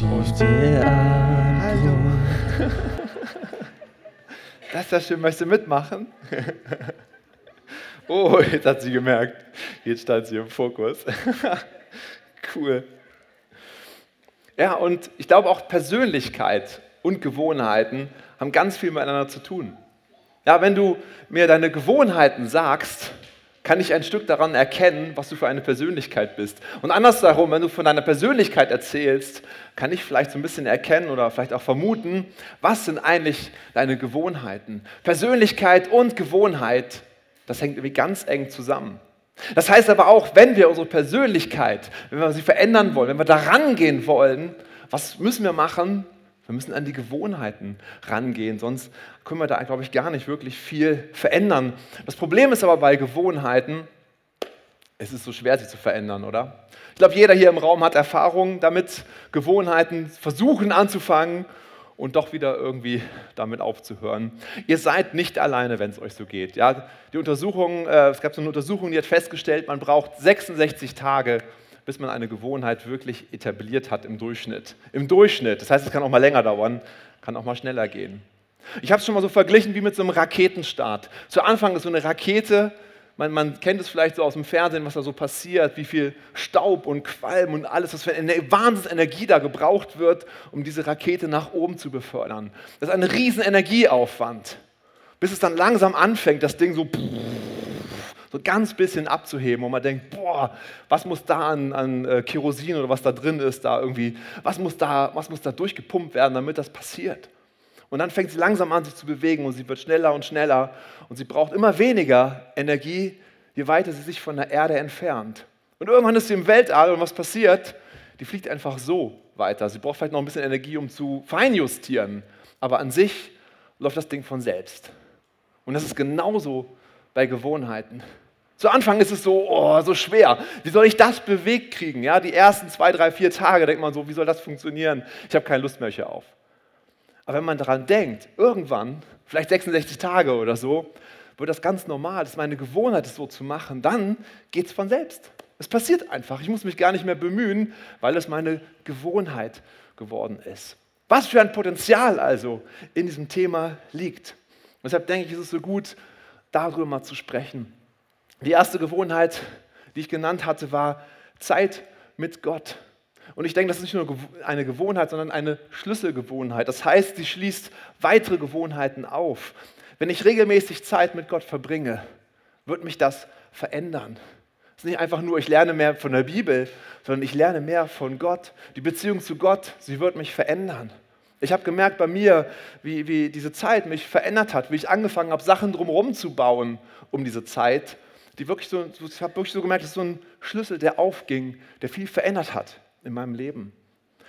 Stiefel ab. Hallo. Das ist ja schön. Möchtest du mitmachen? Oh, jetzt hat sie gemerkt. Jetzt stand sie im Fokus. Cool. Ja, und ich glaube auch Persönlichkeit und Gewohnheiten haben ganz viel miteinander zu tun. Ja, wenn du mir deine Gewohnheiten sagst, kann ich ein Stück daran erkennen, was du für eine Persönlichkeit bist. Und andersherum, wenn du von deiner Persönlichkeit erzählst, kann ich vielleicht so ein bisschen erkennen oder vielleicht auch vermuten, was sind eigentlich deine Gewohnheiten. Persönlichkeit und Gewohnheit, das hängt irgendwie ganz eng zusammen. Das heißt aber auch, wenn wir unsere Persönlichkeit, wenn wir sie verändern wollen, wenn wir da rangehen wollen, was müssen wir machen? Wir müssen an die Gewohnheiten rangehen, sonst können wir da, glaube ich, gar nicht wirklich viel verändern. Das Problem ist aber bei Gewohnheiten, es ist so schwer, sie zu verändern, oder? Ich glaube, jeder hier im Raum hat Erfahrung damit, Gewohnheiten versuchen anzufangen und doch wieder irgendwie damit aufzuhören. Ihr seid nicht alleine, wenn es euch so geht. Ja, die Untersuchung, äh, es gab so eine Untersuchung, die hat festgestellt, man braucht 66 Tage, bis man eine Gewohnheit wirklich etabliert hat im Durchschnitt. Im Durchschnitt. Das heißt, es kann auch mal länger dauern, kann auch mal schneller gehen. Ich habe es schon mal so verglichen wie mit so einem Raketenstart. Zu Anfang ist so eine Rakete, man, man, kennt es vielleicht so aus dem Fernsehen, was da so passiert, wie viel Staub und Qualm und alles, was für eine Wahnsinnsenergie da gebraucht wird, um diese Rakete nach oben zu befördern. Das ist ein riesen Energieaufwand, bis es dann langsam anfängt, das Ding so so ganz bisschen abzuheben und man denkt, boah, was muss da an, an äh, Kerosin oder was da drin ist, da irgendwie, was muss da, was muss da durchgepumpt werden, damit das passiert. Und dann fängt sie langsam an, sich zu bewegen und sie wird schneller und schneller und sie braucht immer weniger Energie, je weiter sie sich von der Erde entfernt. Und irgendwann ist sie im Weltall und was passiert? Die fliegt einfach so weiter. Sie braucht vielleicht noch ein bisschen Energie, um zu feinjustieren, aber an sich läuft das Ding von selbst. Und das ist genauso bei Gewohnheiten. Zu Anfang ist es so, oh, so schwer. Wie soll ich das bewegt kriegen? Ja, die ersten zwei, drei, vier Tage denkt man so, wie soll das funktionieren? Ich habe keine Lust mehr hier auf. Aber wenn man daran denkt, irgendwann, vielleicht 66 Tage oder so, wird das ganz normal, das ist meine Gewohnheit, das so zu machen, dann geht es von selbst. Es passiert einfach. Ich muss mich gar nicht mehr bemühen, weil es meine Gewohnheit geworden ist. Was für ein Potenzial also in diesem Thema liegt. Deshalb denke ich, ist es so gut, darüber mal zu sprechen. Die erste Gewohnheit, die ich genannt hatte, war Zeit mit Gott. Und ich denke, das ist nicht nur eine Gewohnheit, sondern eine Schlüsselgewohnheit. Das heißt, sie schließt weitere Gewohnheiten auf. Wenn ich regelmäßig Zeit mit Gott verbringe, wird mich das verändern. Es ist nicht einfach nur, ich lerne mehr von der Bibel, sondern ich lerne mehr von Gott. Die Beziehung zu Gott, sie wird mich verändern. Ich habe gemerkt bei mir, wie, wie diese Zeit mich verändert hat, wie ich angefangen habe, Sachen drumherum zu bauen um diese Zeit die wirklich so, ich habe wirklich so gemerkt, das ist so ein Schlüssel, der aufging, der viel verändert hat in meinem Leben.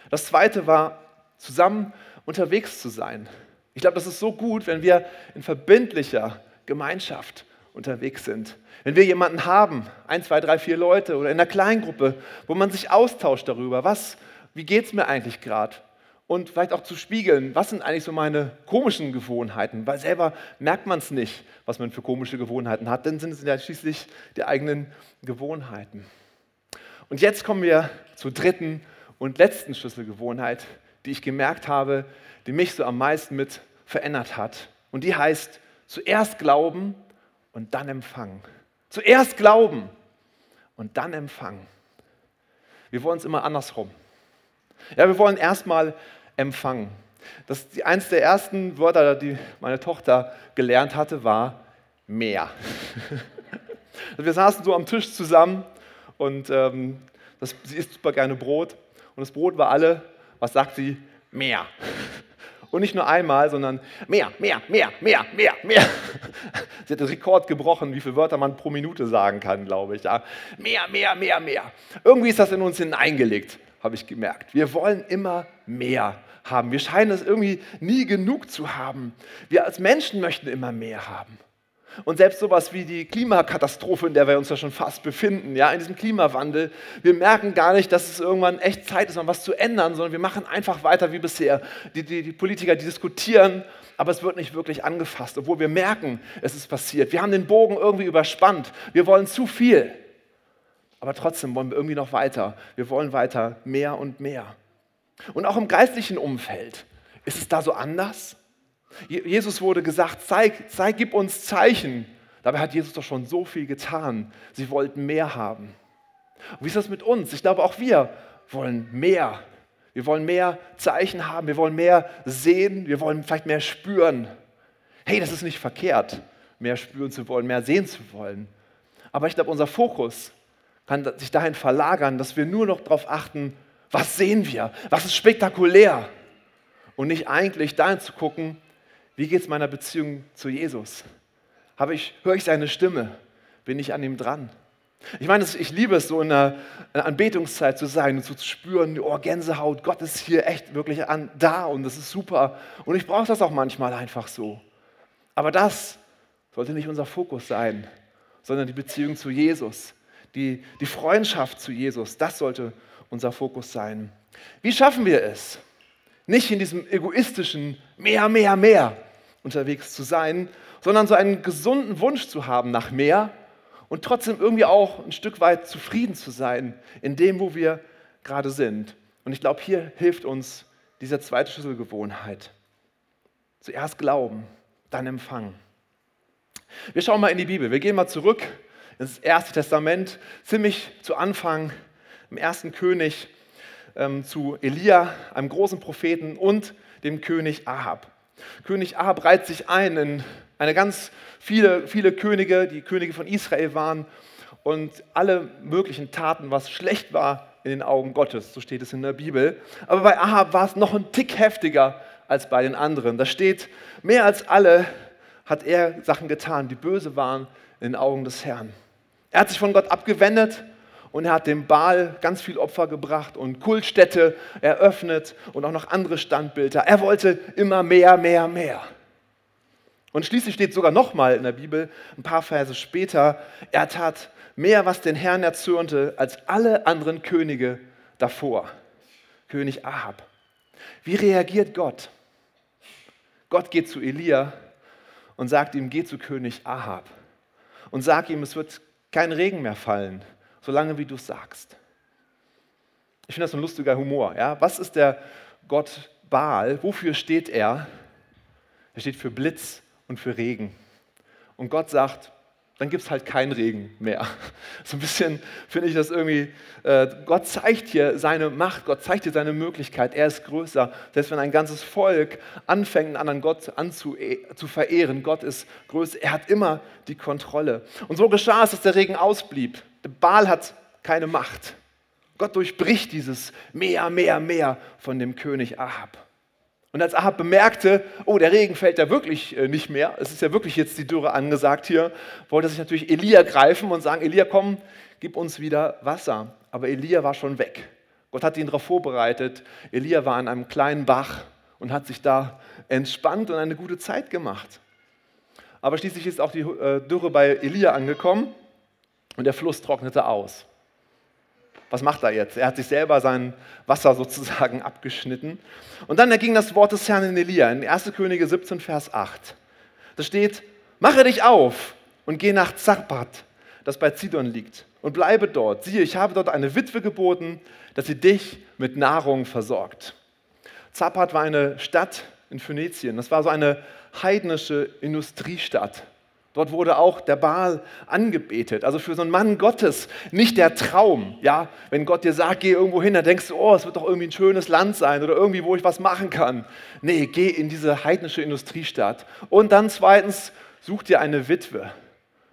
Das zweite war, zusammen unterwegs zu sein. Ich glaube, das ist so gut, wenn wir in verbindlicher Gemeinschaft unterwegs sind. Wenn wir jemanden haben, ein, zwei, drei, vier Leute oder in einer Kleingruppe, wo man sich austauscht darüber, was, wie geht es mir eigentlich gerade? Und vielleicht auch zu spiegeln, was sind eigentlich so meine komischen Gewohnheiten, weil selber merkt man es nicht, was man für komische Gewohnheiten hat, denn sind es ja schließlich die eigenen Gewohnheiten. Und jetzt kommen wir zur dritten und letzten Schlüsselgewohnheit, die ich gemerkt habe, die mich so am meisten mit verändert hat. Und die heißt, zuerst glauben und dann empfangen. Zuerst glauben und dann empfangen. Wir wollen es immer andersrum. Ja, wir wollen erstmal empfangen. Das, eins der ersten Wörter, die meine Tochter gelernt hatte, war mehr. wir saßen so am Tisch zusammen und ähm, das, sie isst super gerne Brot und das Brot war alle, was sagt sie? Mehr. Und nicht nur einmal, sondern mehr, mehr, mehr, mehr, mehr, mehr. Sie hat den Rekord gebrochen, wie viele Wörter man pro Minute sagen kann, glaube ich. Ja. Mehr, mehr, mehr, mehr. Irgendwie ist das in uns hineingelegt, habe ich gemerkt. Wir wollen immer mehr haben. Wir scheinen es irgendwie nie genug zu haben. Wir als Menschen möchten immer mehr haben. Und selbst sowas wie die Klimakatastrophe, in der wir uns ja schon fast befinden, ja, in diesem Klimawandel, wir merken gar nicht, dass es irgendwann echt Zeit ist, um was zu ändern, sondern wir machen einfach weiter wie bisher. Die, die, die Politiker, die diskutieren, aber es wird nicht wirklich angefasst, obwohl wir merken, es ist passiert. Wir haben den Bogen irgendwie überspannt. Wir wollen zu viel. Aber trotzdem wollen wir irgendwie noch weiter. Wir wollen weiter mehr und mehr. Und auch im geistlichen Umfeld. Ist es da so anders? Jesus wurde gesagt, zeig, zeig, gib uns Zeichen. Dabei hat Jesus doch schon so viel getan. Sie wollten mehr haben. Und wie ist das mit uns? Ich glaube, auch wir wollen mehr. Wir wollen mehr Zeichen haben, wir wollen mehr sehen, wir wollen vielleicht mehr spüren. Hey, das ist nicht verkehrt, mehr spüren zu wollen, mehr sehen zu wollen. Aber ich glaube, unser Fokus kann sich dahin verlagern, dass wir nur noch darauf achten, was sehen wir, was ist spektakulär. Und nicht eigentlich dahin zu gucken, wie geht es meiner Beziehung zu Jesus? Habe ich, höre ich seine Stimme? Bin ich an ihm dran? Ich meine, ich liebe es, so in einer Anbetungszeit zu sein und so zu spüren, oh, Gänsehaut, Gott ist hier echt wirklich an, da und das ist super. Und ich brauche das auch manchmal einfach so. Aber das sollte nicht unser Fokus sein, sondern die Beziehung zu Jesus, die, die Freundschaft zu Jesus, das sollte unser Fokus sein. Wie schaffen wir es, nicht in diesem egoistischen mehr, mehr, mehr unterwegs zu sein, sondern so einen gesunden Wunsch zu haben nach mehr und trotzdem irgendwie auch ein Stück weit zufrieden zu sein in dem, wo wir gerade sind. Und ich glaube, hier hilft uns diese zweite Schlüsselgewohnheit. Zuerst glauben, dann empfangen. Wir schauen mal in die Bibel. Wir gehen mal zurück ins Erste Testament, ziemlich zu Anfang im ersten König ähm, zu Elia, einem großen Propheten und dem König Ahab. König Ahab reiht sich ein in eine ganz viele, viele Könige, die Könige von Israel waren und alle möglichen Taten, was schlecht war in den Augen Gottes, so steht es in der Bibel. Aber bei Ahab war es noch ein Tick heftiger als bei den anderen. Da steht, mehr als alle hat er Sachen getan, die böse waren in den Augen des Herrn. Er hat sich von Gott abgewendet und er hat dem Baal ganz viel Opfer gebracht und Kultstätte eröffnet und auch noch andere Standbilder. Er wollte immer mehr, mehr, mehr. Und schließlich steht sogar nochmal in der Bibel, ein paar Verse später, er tat mehr, was den Herrn erzürnte, als alle anderen Könige davor. König Ahab. Wie reagiert Gott? Gott geht zu Elia und sagt ihm, geh zu König Ahab und sag ihm, es wird kein Regen mehr fallen, solange wie du es sagst. Ich finde das ein lustiger Humor. Ja? Was ist der Gott Baal? Wofür steht er? Er steht für Blitz und für Regen. Und Gott sagt, dann gibt es halt keinen Regen mehr. So ein bisschen finde ich das irgendwie, äh, Gott zeigt hier seine Macht, Gott zeigt hier seine Möglichkeit, er ist größer. Selbst wenn ein ganzes Volk anfängt, einen anderen Gott anzu, zu verehren, Gott ist größer, er hat immer die Kontrolle. Und so geschah es, dass der Regen ausblieb. Der Baal hat keine Macht. Gott durchbricht dieses mehr, mehr, mehr von dem König Ahab. Und als Ahab bemerkte, oh, der Regen fällt ja wirklich äh, nicht mehr, es ist ja wirklich jetzt die Dürre angesagt hier, wollte sich natürlich Elia greifen und sagen, Elia, komm, gib uns wieder Wasser. Aber Elia war schon weg. Gott hat ihn darauf vorbereitet. Elia war an einem kleinen Bach und hat sich da entspannt und eine gute Zeit gemacht. Aber schließlich ist auch die äh, Dürre bei Elia angekommen und der Fluss trocknete aus was macht er jetzt? Er hat sich selber sein Wasser sozusagen abgeschnitten. Und dann erging das Wort des Herrn in Elia, in 1. Könige 17, Vers 8. Da steht, mache dich auf und geh nach Zarpat, das bei Zidon liegt, und bleibe dort. Siehe, ich habe dort eine Witwe geboten, dass sie dich mit Nahrung versorgt. Zarpat war eine Stadt in Phönizien. Das war so eine heidnische Industriestadt. Dort wurde auch der Baal angebetet. Also für so einen Mann Gottes nicht der Traum. Ja, wenn Gott dir sagt, geh irgendwo hin, dann denkst du, oh, es wird doch irgendwie ein schönes Land sein oder irgendwie, wo ich was machen kann. Nee, geh in diese heidnische Industriestadt. Und dann zweitens, such dir eine Witwe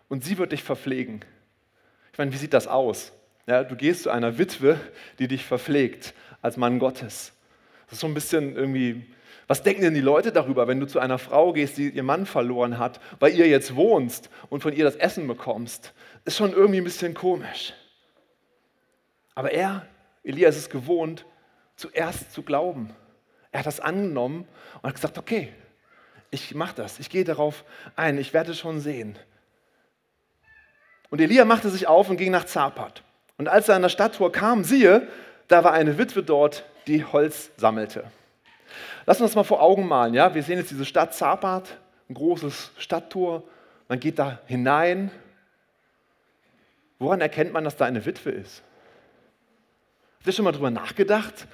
und sie wird dich verpflegen. Ich meine, wie sieht das aus? Ja, du gehst zu einer Witwe, die dich verpflegt als Mann Gottes. Das ist so ein bisschen irgendwie was denken denn die Leute darüber, wenn du zu einer Frau gehst, die ihr Mann verloren hat, bei ihr jetzt wohnst und von ihr das Essen bekommst? Ist schon irgendwie ein bisschen komisch. Aber er, Elias, ist es gewohnt, zuerst zu glauben. Er hat das angenommen und hat gesagt, okay, ich mache das, ich gehe darauf ein, ich werde schon sehen. Und Elia machte sich auf und ging nach Zapat. Und als er an der Stadttor kam, siehe, da war eine Witwe dort, die Holz sammelte. Lass uns das mal vor Augen malen. Ja? Wir sehen jetzt diese Stadt Zapat, ein großes Stadttor. Man geht da hinein. Woran erkennt man, dass da eine Witwe ist? Habt ihr schon mal drüber nachgedacht?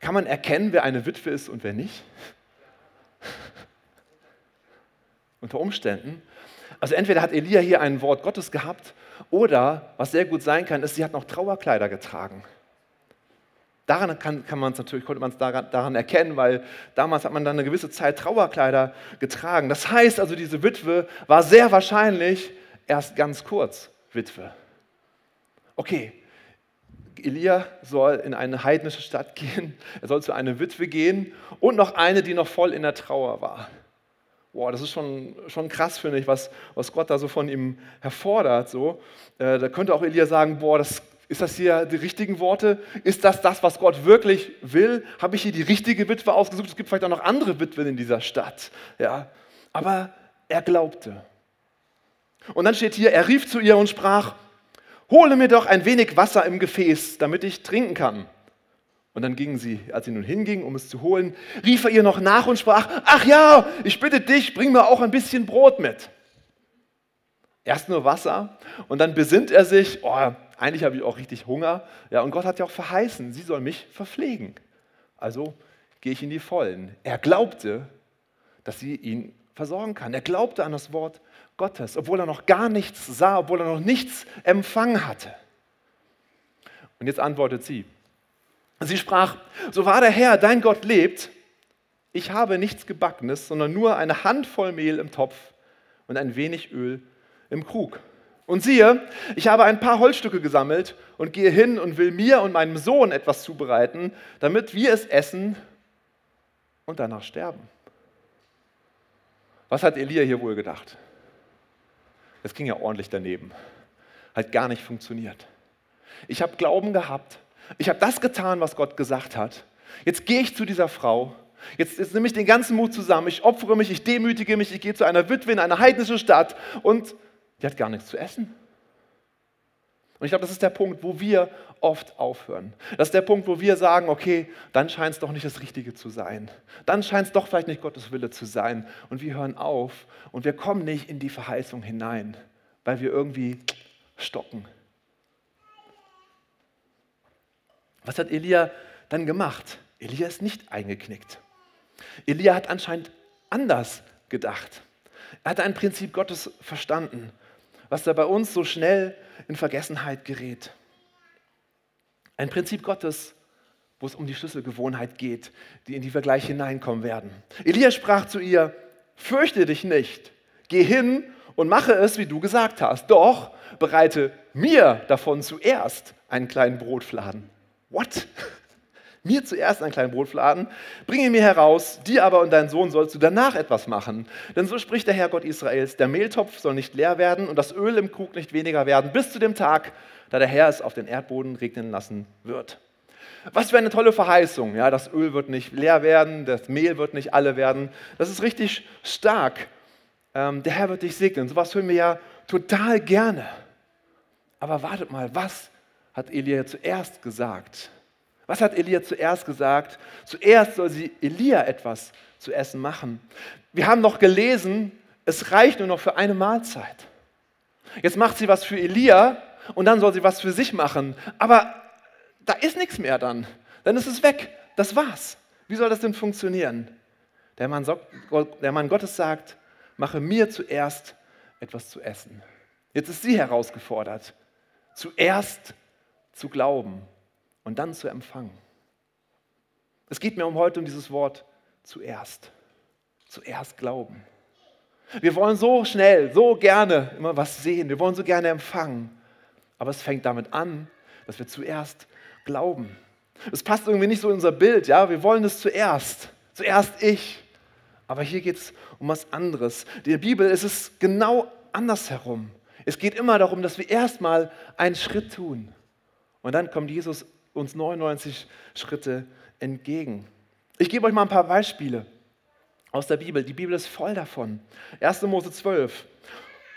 Kann man erkennen, wer eine Witwe ist und wer nicht? Unter Umständen. Also entweder hat Elia hier ein Wort Gottes gehabt oder, was sehr gut sein kann, ist, sie hat noch Trauerkleider getragen. Daran kann, kann man es natürlich, konnte man es daran, daran, erkennen, weil damals hat man dann eine gewisse Zeit Trauerkleider getragen. Das heißt also, diese Witwe war sehr wahrscheinlich erst ganz kurz Witwe. Okay, Elia soll in eine heidnische Stadt gehen, er soll zu einer Witwe gehen und noch eine, die noch voll in der Trauer war. Boah, das ist schon, schon krass, finde ich, was, was Gott da so von ihm herfordert. So. Äh, da könnte auch Elia sagen, boah, das, ist das hier die richtigen Worte? Ist das das, was Gott wirklich will? Habe ich hier die richtige Witwe ausgesucht? Es gibt vielleicht auch noch andere Witwen in dieser Stadt. Ja. Aber er glaubte. Und dann steht hier, er rief zu ihr und sprach, hole mir doch ein wenig Wasser im Gefäß, damit ich trinken kann. Und dann ging sie, als sie nun hinging, um es zu holen, rief er ihr noch nach und sprach, ach ja, ich bitte dich, bring mir auch ein bisschen Brot mit. Erst nur Wasser und dann besinnt er sich, oh, eigentlich habe ich auch richtig Hunger. Ja, und Gott hat ja auch verheißen, sie soll mich verpflegen. Also gehe ich in die Vollen. Er glaubte, dass sie ihn versorgen kann. Er glaubte an das Wort Gottes, obwohl er noch gar nichts sah, obwohl er noch nichts empfangen hatte. Und jetzt antwortet sie. Sie sprach, so wahr der Herr, dein Gott lebt, ich habe nichts Gebackenes, sondern nur eine Handvoll Mehl im Topf und ein wenig Öl im Krug. Und siehe, ich habe ein paar Holzstücke gesammelt und gehe hin und will mir und meinem Sohn etwas zubereiten, damit wir es essen und danach sterben. Was hat Elia hier wohl gedacht? Das ging ja ordentlich daneben. Hat gar nicht funktioniert. Ich habe Glauben gehabt. Ich habe das getan, was Gott gesagt hat. Jetzt gehe ich zu dieser Frau. Jetzt, jetzt nehme ich den ganzen Mut zusammen. Ich opfere mich, ich demütige mich, ich gehe zu einer Witwe in einer heidnischen Stadt und die hat gar nichts zu essen. Und ich glaube, das ist der Punkt, wo wir oft aufhören. Das ist der Punkt, wo wir sagen, okay, dann scheint es doch nicht das Richtige zu sein. Dann scheint es doch vielleicht nicht Gottes Wille zu sein. Und wir hören auf und wir kommen nicht in die Verheißung hinein, weil wir irgendwie stocken. Was hat Elia dann gemacht? Elia ist nicht eingeknickt. Elia hat anscheinend anders gedacht. Er hat ein Prinzip Gottes verstanden, was da bei uns so schnell in Vergessenheit gerät. Ein Prinzip Gottes, wo es um die Schlüsselgewohnheit geht, die in die wir gleich hineinkommen werden. Elia sprach zu ihr, fürchte dich nicht, geh hin und mache es, wie du gesagt hast. Doch bereite mir davon zuerst einen kleinen Brotfladen. What? Mir zuerst einen kleinen Brotfladen, bringe ihn mir heraus, dir aber und dein Sohn sollst du danach etwas machen. Denn so spricht der Herr Gott Israels, der Mehltopf soll nicht leer werden und das Öl im Krug nicht weniger werden, bis zu dem Tag, da der Herr es auf den Erdboden regnen lassen wird. Was für eine tolle Verheißung. Ja, das Öl wird nicht leer werden, das Mehl wird nicht alle werden. Das ist richtig stark. Ähm, der Herr wird dich segnen. So was hören wir ja total gerne. Aber wartet mal, was hat Elia zuerst gesagt? Was hat Elia zuerst gesagt? Zuerst soll sie Elia etwas zu essen machen. Wir haben noch gelesen, es reicht nur noch für eine Mahlzeit. Jetzt macht sie was für Elia und dann soll sie was für sich machen. Aber da ist nichts mehr dann. Dann ist es weg. Das war's. Wie soll das denn funktionieren? Der Mann, der Mann Gottes sagt, mache mir zuerst etwas zu essen. Jetzt ist sie herausgefordert, zuerst zu glauben und dann zu empfangen. Es geht mir um heute um dieses Wort zuerst. Zuerst glauben. Wir wollen so schnell, so gerne immer was sehen. Wir wollen so gerne empfangen. Aber es fängt damit an, dass wir zuerst glauben. Es passt irgendwie nicht so in unser Bild. Ja? Wir wollen es zuerst. Zuerst ich. Aber hier geht es um was anderes. In der Bibel ist es genau andersherum. Es geht immer darum, dass wir erstmal einen Schritt tun. Und dann kommt Jesus uns 99 Schritte entgegen. Ich gebe euch mal ein paar Beispiele aus der Bibel. Die Bibel ist voll davon. 1. Mose 12.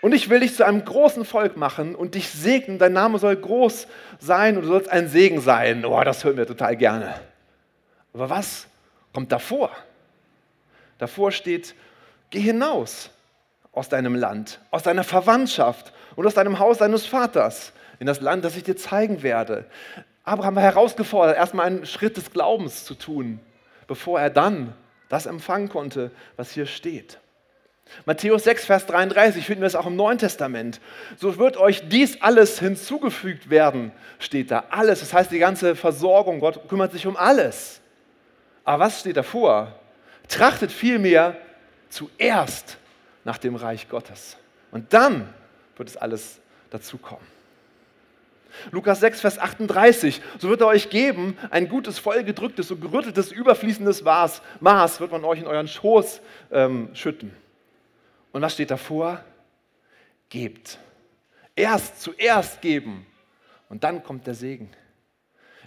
Und ich will dich zu einem großen Volk machen und dich segnen. Dein Name soll groß sein und du sollst ein Segen sein. Oh, das hören wir total gerne. Aber was kommt davor? Davor steht, geh hinaus aus deinem Land, aus deiner Verwandtschaft und aus deinem Haus deines Vaters in das Land, das ich dir zeigen werde. Abraham war herausgefordert, erstmal einen Schritt des Glaubens zu tun, bevor er dann das empfangen konnte, was hier steht. Matthäus 6, Vers 33 finden wir es auch im Neuen Testament. So wird euch dies alles hinzugefügt werden, steht da. Alles, das heißt die ganze Versorgung. Gott kümmert sich um alles. Aber was steht davor? Trachtet vielmehr zuerst nach dem Reich Gottes. Und dann wird es alles dazukommen. Lukas 6, Vers 38. So wird er euch geben, ein gutes, vollgedrücktes, so gerütteltes, überfließendes Maß, Maß wird man euch in euren Schoß ähm, schütten. Und was steht davor? Gebt. Erst, zuerst geben. Und dann kommt der Segen.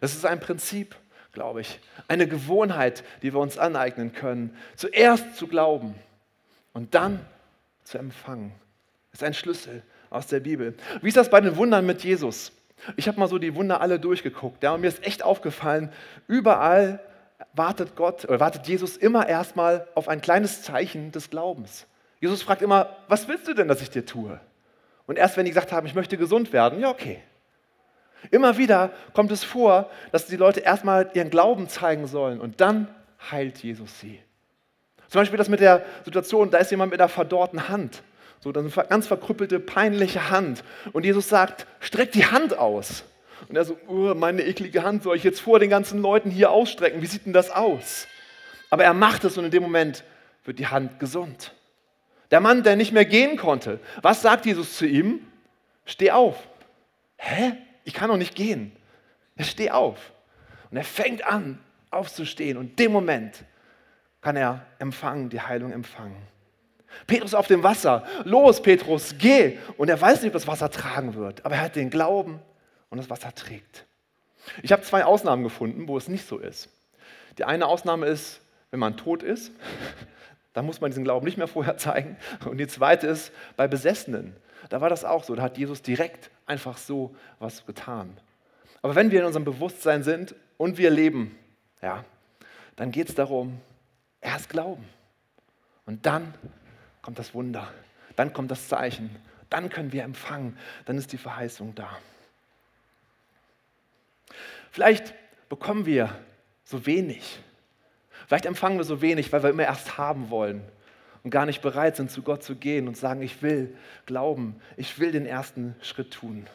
Das ist ein Prinzip, glaube ich. Eine Gewohnheit, die wir uns aneignen können. Zuerst zu glauben und dann zu empfangen. Ist ein Schlüssel aus der Bibel. Wie ist das bei den Wundern mit Jesus? Ich habe mal so die Wunder alle durchgeguckt. Ja, und mir ist echt aufgefallen, überall wartet Gott oder wartet Jesus immer erstmal auf ein kleines Zeichen des Glaubens. Jesus fragt immer, was willst du denn, dass ich dir tue? Und erst wenn die gesagt haben, ich möchte gesund werden, ja, okay. Immer wieder kommt es vor, dass die Leute erstmal ihren Glauben zeigen sollen und dann heilt Jesus sie. Zum Beispiel das mit der Situation, da ist jemand mit einer verdorrten Hand, so eine ganz verkrüppelte, peinliche Hand. Und Jesus sagt, streck die Hand aus. Und er so, oh, meine eklige Hand soll ich jetzt vor den ganzen Leuten hier ausstrecken? Wie sieht denn das aus? Aber er macht es und in dem Moment wird die Hand gesund. Der Mann, der nicht mehr gehen konnte. Was sagt Jesus zu ihm? Steh auf. Hä? Ich kann doch nicht gehen. Er steh auf. Und er fängt an, aufzustehen. Und in dem Moment kann er empfangen, die Heilung empfangen. Petrus auf dem Wasser. Los, Petrus, geh. Und er weiß nicht, ob das Wasser tragen wird. Aber er hat den Glauben und das Wasser trägt. Ich habe zwei Ausnahmen gefunden, wo es nicht so ist. Die eine Ausnahme ist, wenn man tot ist. Da muss man diesen Glauben nicht mehr vorher zeigen. Und die zweite ist bei Besessenen. Da war das auch so. Da hat Jesus direkt einfach so was getan. Aber wenn wir in unserem Bewusstsein sind und wir leben, ja, dann geht es darum, erst glauben. Und dann kommt das Wunder. Dann kommt das Zeichen. Dann können wir empfangen. Dann ist die Verheißung da. Vielleicht bekommen wir so wenig Vielleicht empfangen wir so wenig, weil wir immer erst haben wollen und gar nicht bereit sind, zu Gott zu gehen und sagen, ich will glauben, ich will den ersten Schritt tun.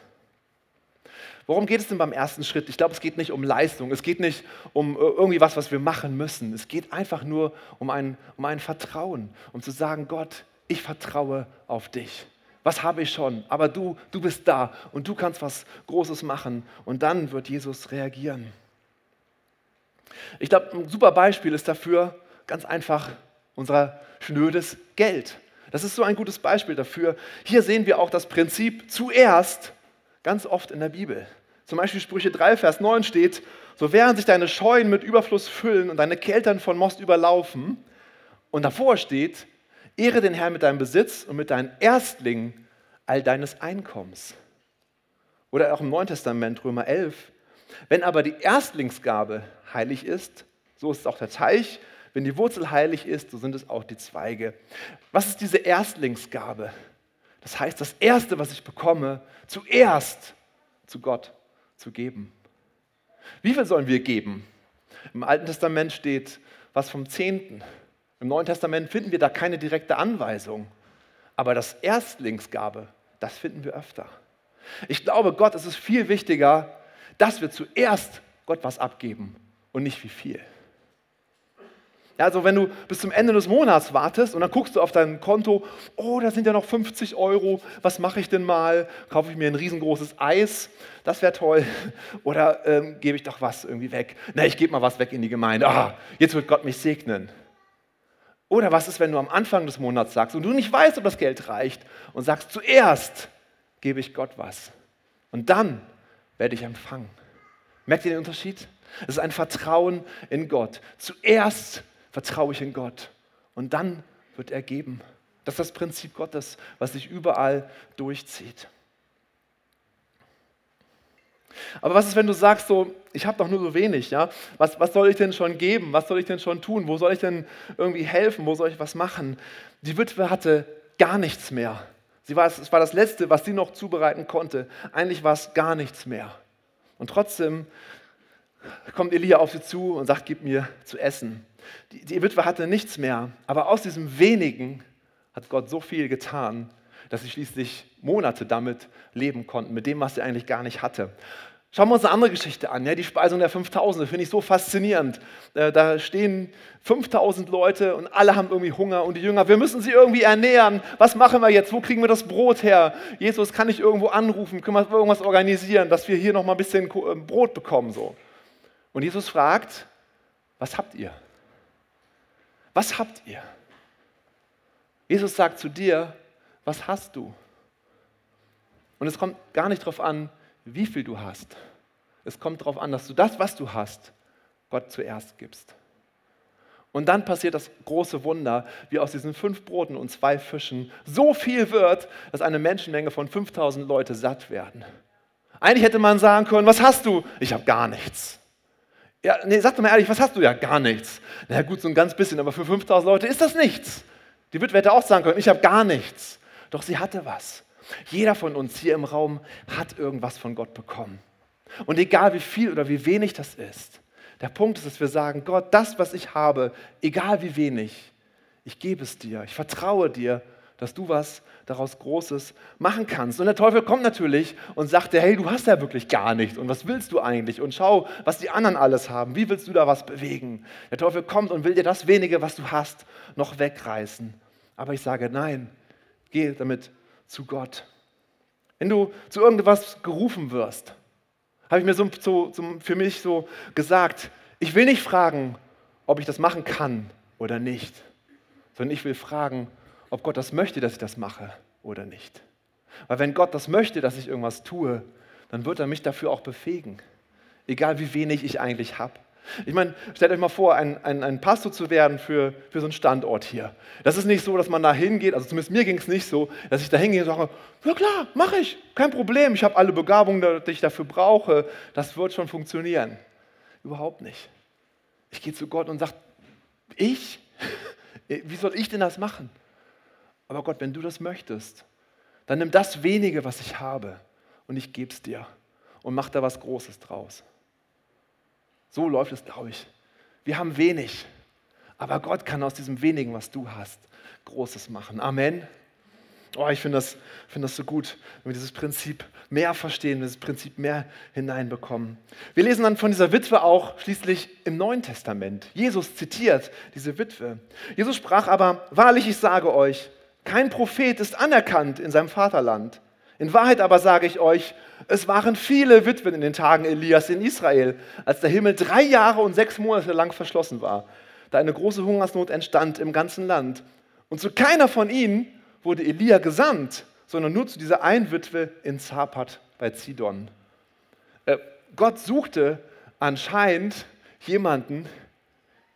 Worum geht es denn beim ersten Schritt? Ich glaube, es geht nicht um Leistung, es geht nicht um äh, irgendwie was, was wir machen müssen. Es geht einfach nur um ein, um ein Vertrauen, um zu sagen, Gott, ich vertraue auf dich. Was habe ich schon? Aber du, du bist da und du kannst was Großes machen. Und dann wird Jesus reagieren. Ich glaube, ein super Beispiel ist dafür ganz einfach unser schnödes Geld. Das ist so ein gutes Beispiel dafür. Hier sehen wir auch das Prinzip zuerst ganz oft in der Bibel. Zum Beispiel Sprüche 3, Vers 9 steht, so während sich deine Scheunen mit Überfluss füllen und deine Keltern von Most überlaufen. Und davor steht, ehre den Herrn mit deinem Besitz und mit deinen Erstlingen all deines Einkommens. Oder auch im Neuen Testament, Römer 11, wenn aber die Erstlingsgabe heilig ist, so ist auch der Teich. Wenn die Wurzel heilig ist, so sind es auch die Zweige. Was ist diese Erstlingsgabe? Das heißt, das Erste, was ich bekomme, zuerst zu Gott zu geben. Wie viel sollen wir geben? Im Alten Testament steht was vom Zehnten. Im Neuen Testament finden wir da keine direkte Anweisung. Aber das Erstlingsgabe, das finden wir öfter. Ich glaube, Gott ist es viel wichtiger, dass wir zuerst Gott was abgeben und nicht wie viel. Also wenn du bis zum Ende des Monats wartest und dann guckst du auf dein Konto, oh, da sind ja noch 50 Euro, was mache ich denn mal? Kaufe ich mir ein riesengroßes Eis, das wäre toll. Oder ähm, gebe ich doch was irgendwie weg? Na, ich gebe mal was weg in die Gemeinde. Ah, jetzt wird Gott mich segnen. Oder was ist, wenn du am Anfang des Monats sagst und du nicht weißt, ob das Geld reicht und sagst, zuerst gebe ich Gott was und dann werde ich empfangen. Merkt ihr den Unterschied? Es ist ein Vertrauen in Gott. Zuerst vertraue ich in Gott und dann wird er geben. Das ist das Prinzip Gottes, was sich überall durchzieht. Aber was ist, wenn du sagst, so, ich habe doch nur so wenig, ja? Was, was soll ich denn schon geben? Was soll ich denn schon tun? Wo soll ich denn irgendwie helfen? Wo soll ich was machen? Die Witwe hatte gar nichts mehr. Sie war, es war das Letzte, was sie noch zubereiten konnte. Eigentlich war es gar nichts mehr. Und trotzdem kommt Elia auf sie zu und sagt, gib mir zu essen. Die, die Witwe hatte nichts mehr, aber aus diesem wenigen hat Gott so viel getan, dass sie schließlich Monate damit leben konnten, mit dem, was sie eigentlich gar nicht hatte. Schauen wir uns eine andere Geschichte an, ja, die Speisung der 5000, finde ich so faszinierend. Äh, da stehen 5000 Leute und alle haben irgendwie Hunger und die Jünger, wir müssen sie irgendwie ernähren. Was machen wir jetzt? Wo kriegen wir das Brot her? Jesus, kann ich irgendwo anrufen? Können wir irgendwas organisieren, dass wir hier noch mal ein bisschen äh, Brot bekommen? So. Und Jesus fragt, was habt ihr? Was habt ihr? Jesus sagt zu dir, was hast du? Und es kommt gar nicht darauf an, wie viel du hast. Es kommt darauf an, dass du das, was du hast, Gott zuerst gibst. Und dann passiert das große Wunder, wie aus diesen fünf Broten und zwei Fischen so viel wird, dass eine Menschenmenge von 5000 Leute satt werden. Eigentlich hätte man sagen können, was hast du? Ich habe gar nichts. Ja, nee, sag doch mal ehrlich, was hast du? Ja, gar nichts. Na gut, so ein ganz bisschen, aber für 5000 Leute ist das nichts. Die Witwe hätte auch sagen können, ich habe gar nichts. Doch sie hatte was. Jeder von uns hier im Raum hat irgendwas von Gott bekommen. Und egal wie viel oder wie wenig das ist, der Punkt ist, dass wir sagen, Gott, das, was ich habe, egal wie wenig, ich gebe es dir, ich vertraue dir, dass du was daraus Großes machen kannst. Und der Teufel kommt natürlich und sagt dir, hey, du hast ja wirklich gar nichts und was willst du eigentlich? Und schau, was die anderen alles haben. Wie willst du da was bewegen? Der Teufel kommt und will dir das wenige, was du hast, noch wegreißen. Aber ich sage, nein, geh damit zu Gott. Wenn du zu irgendwas gerufen wirst, habe ich mir so, so, so, für mich so gesagt, ich will nicht fragen, ob ich das machen kann oder nicht, sondern ich will fragen, ob Gott das möchte, dass ich das mache oder nicht. Weil wenn Gott das möchte, dass ich irgendwas tue, dann wird er mich dafür auch befähigen, egal wie wenig ich eigentlich habe. Ich meine, stellt euch mal vor, ein, ein, ein Pastor zu werden für, für so einen Standort hier. Das ist nicht so, dass man da hingeht, also zumindest mir ging es nicht so, dass ich da hingehe und sage, ja klar, mache ich, kein Problem, ich habe alle Begabungen, die ich dafür brauche, das wird schon funktionieren. Überhaupt nicht. Ich gehe zu Gott und sage, ich? Wie soll ich denn das machen? Aber Gott, wenn du das möchtest, dann nimm das wenige, was ich habe, und ich gebe es dir und mach da was Großes draus. So läuft es, glaube ich. Wir haben wenig, aber Gott kann aus diesem wenigen, was du hast, Großes machen. Amen. Oh, ich finde das, find das so gut, wenn wir dieses Prinzip mehr verstehen, dieses Prinzip mehr hineinbekommen. Wir lesen dann von dieser Witwe auch schließlich im Neuen Testament. Jesus zitiert diese Witwe. Jesus sprach aber, wahrlich, ich sage euch, kein Prophet ist anerkannt in seinem Vaterland. In Wahrheit aber sage ich euch, es waren viele Witwen in den Tagen Elias in Israel, als der Himmel drei Jahre und sechs Monate lang verschlossen war, da eine große Hungersnot entstand im ganzen Land. Und zu keiner von ihnen wurde Elia gesandt, sondern nur zu dieser einen Witwe in Zapat bei Zidon. Äh, Gott suchte anscheinend jemanden,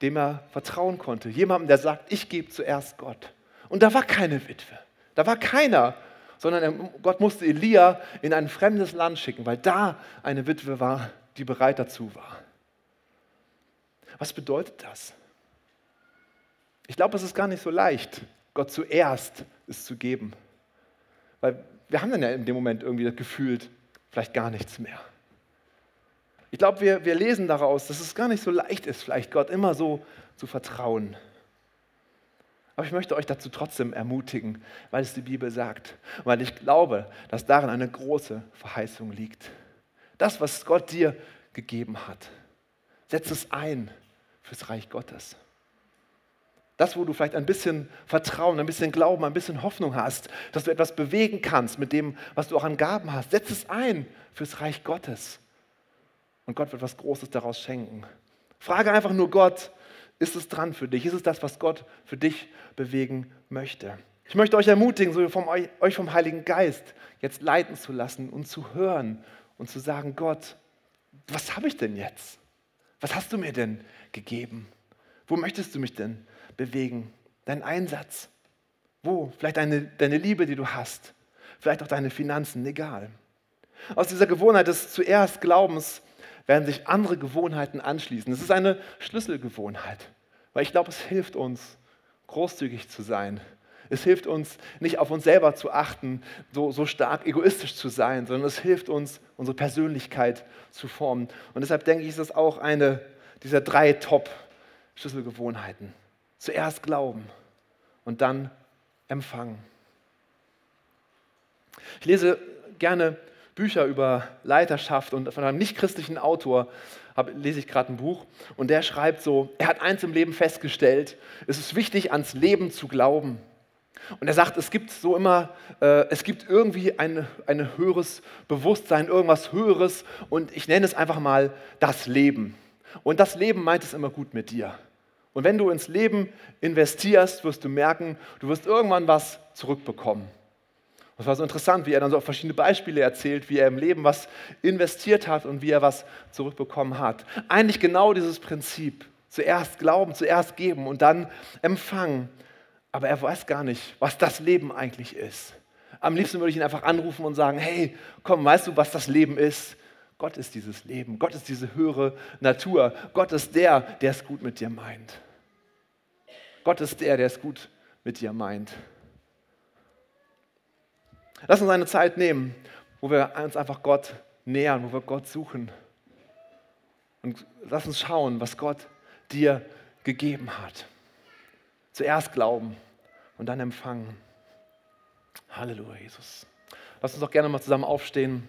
dem er vertrauen konnte. Jemanden, der sagt, ich gebe zuerst Gott. Und da war keine Witwe. Da war keiner, sondern Gott musste Elia in ein fremdes Land schicken, weil da eine Witwe war, die bereit dazu war. Was bedeutet das? Ich glaube, es ist gar nicht so leicht, Gott zuerst es zu geben. Weil wir haben dann ja in dem Moment irgendwie gefühlt vielleicht gar nichts mehr. Ich glaube, wir, wir lesen daraus, dass es gar nicht so leicht ist, vielleicht Gott immer so zu vertrauen. Aber ich möchte euch dazu trotzdem ermutigen, weil es die Bibel sagt. weil ich glaube, dass darin eine große Verheißung liegt. Das, was Gott dir gegeben hat, setz es ein fürs Reich Gottes. Das, wo du vielleicht ein bisschen Vertrauen, ein bisschen Glauben, ein bisschen Hoffnung hast, dass du etwas bewegen kannst mit dem, was du auch an Gaben hast, setz es ein fürs Reich Gottes. Und Gott wird was Großes daraus schenken. Frage einfach nur Gott, ist es dran für dich? Ist es das, was Gott für dich bewegen möchte? Ich möchte euch ermutigen, so vom, euch vom Heiligen Geist jetzt leiten zu lassen und zu hören und zu sagen, Gott, was habe ich denn jetzt? Was hast du mir denn gegeben? Wo möchtest du mich denn bewegen? Dein Einsatz? Wo? Vielleicht deine, deine Liebe, die du hast. Vielleicht auch deine Finanzen, egal. Aus dieser Gewohnheit des zuerst Glaubens werden sich andere Gewohnheiten anschließen. Das ist eine Schlüsselgewohnheit, weil ich glaube, es hilft uns, großzügig zu sein Es hilft uns nicht auf uns selber zu achten, so, so stark egoistisch zu sein, sondern es hilft uns, unsere Persönlichkeit zu formen. Und deshalb denke ich, ist das auch eine dieser drei Top-Schlüsselgewohnheiten. Zuerst glauben und dann empfangen. Ich lese gerne Bücher über Leiterschaft und von einem nichtchristlichen Autor hab, lese ich gerade ein Buch und der schreibt so, er hat eins im Leben festgestellt, es ist wichtig, ans Leben zu glauben. Und er sagt, es gibt so immer, äh, es gibt irgendwie ein, ein höheres Bewusstsein, irgendwas Höheres und ich nenne es einfach mal das Leben. Und das Leben meint es immer gut mit dir. Und wenn du ins Leben investierst, wirst du merken, du wirst irgendwann was zurückbekommen. Das war so interessant, wie er dann so verschiedene Beispiele erzählt, wie er im Leben was investiert hat und wie er was zurückbekommen hat. Eigentlich genau dieses Prinzip. Zuerst glauben, zuerst geben und dann empfangen. Aber er weiß gar nicht, was das Leben eigentlich ist. Am liebsten würde ich ihn einfach anrufen und sagen, hey, komm, weißt du, was das Leben ist? Gott ist dieses Leben, Gott ist diese höhere Natur, Gott ist der, der es gut mit dir meint. Gott ist der, der es gut mit dir meint. Lass uns eine Zeit nehmen, wo wir uns einfach Gott nähern, wo wir Gott suchen. Und lass uns schauen, was Gott dir gegeben hat. Zuerst glauben und dann empfangen. Halleluja, Jesus. Lass uns doch gerne mal zusammen aufstehen.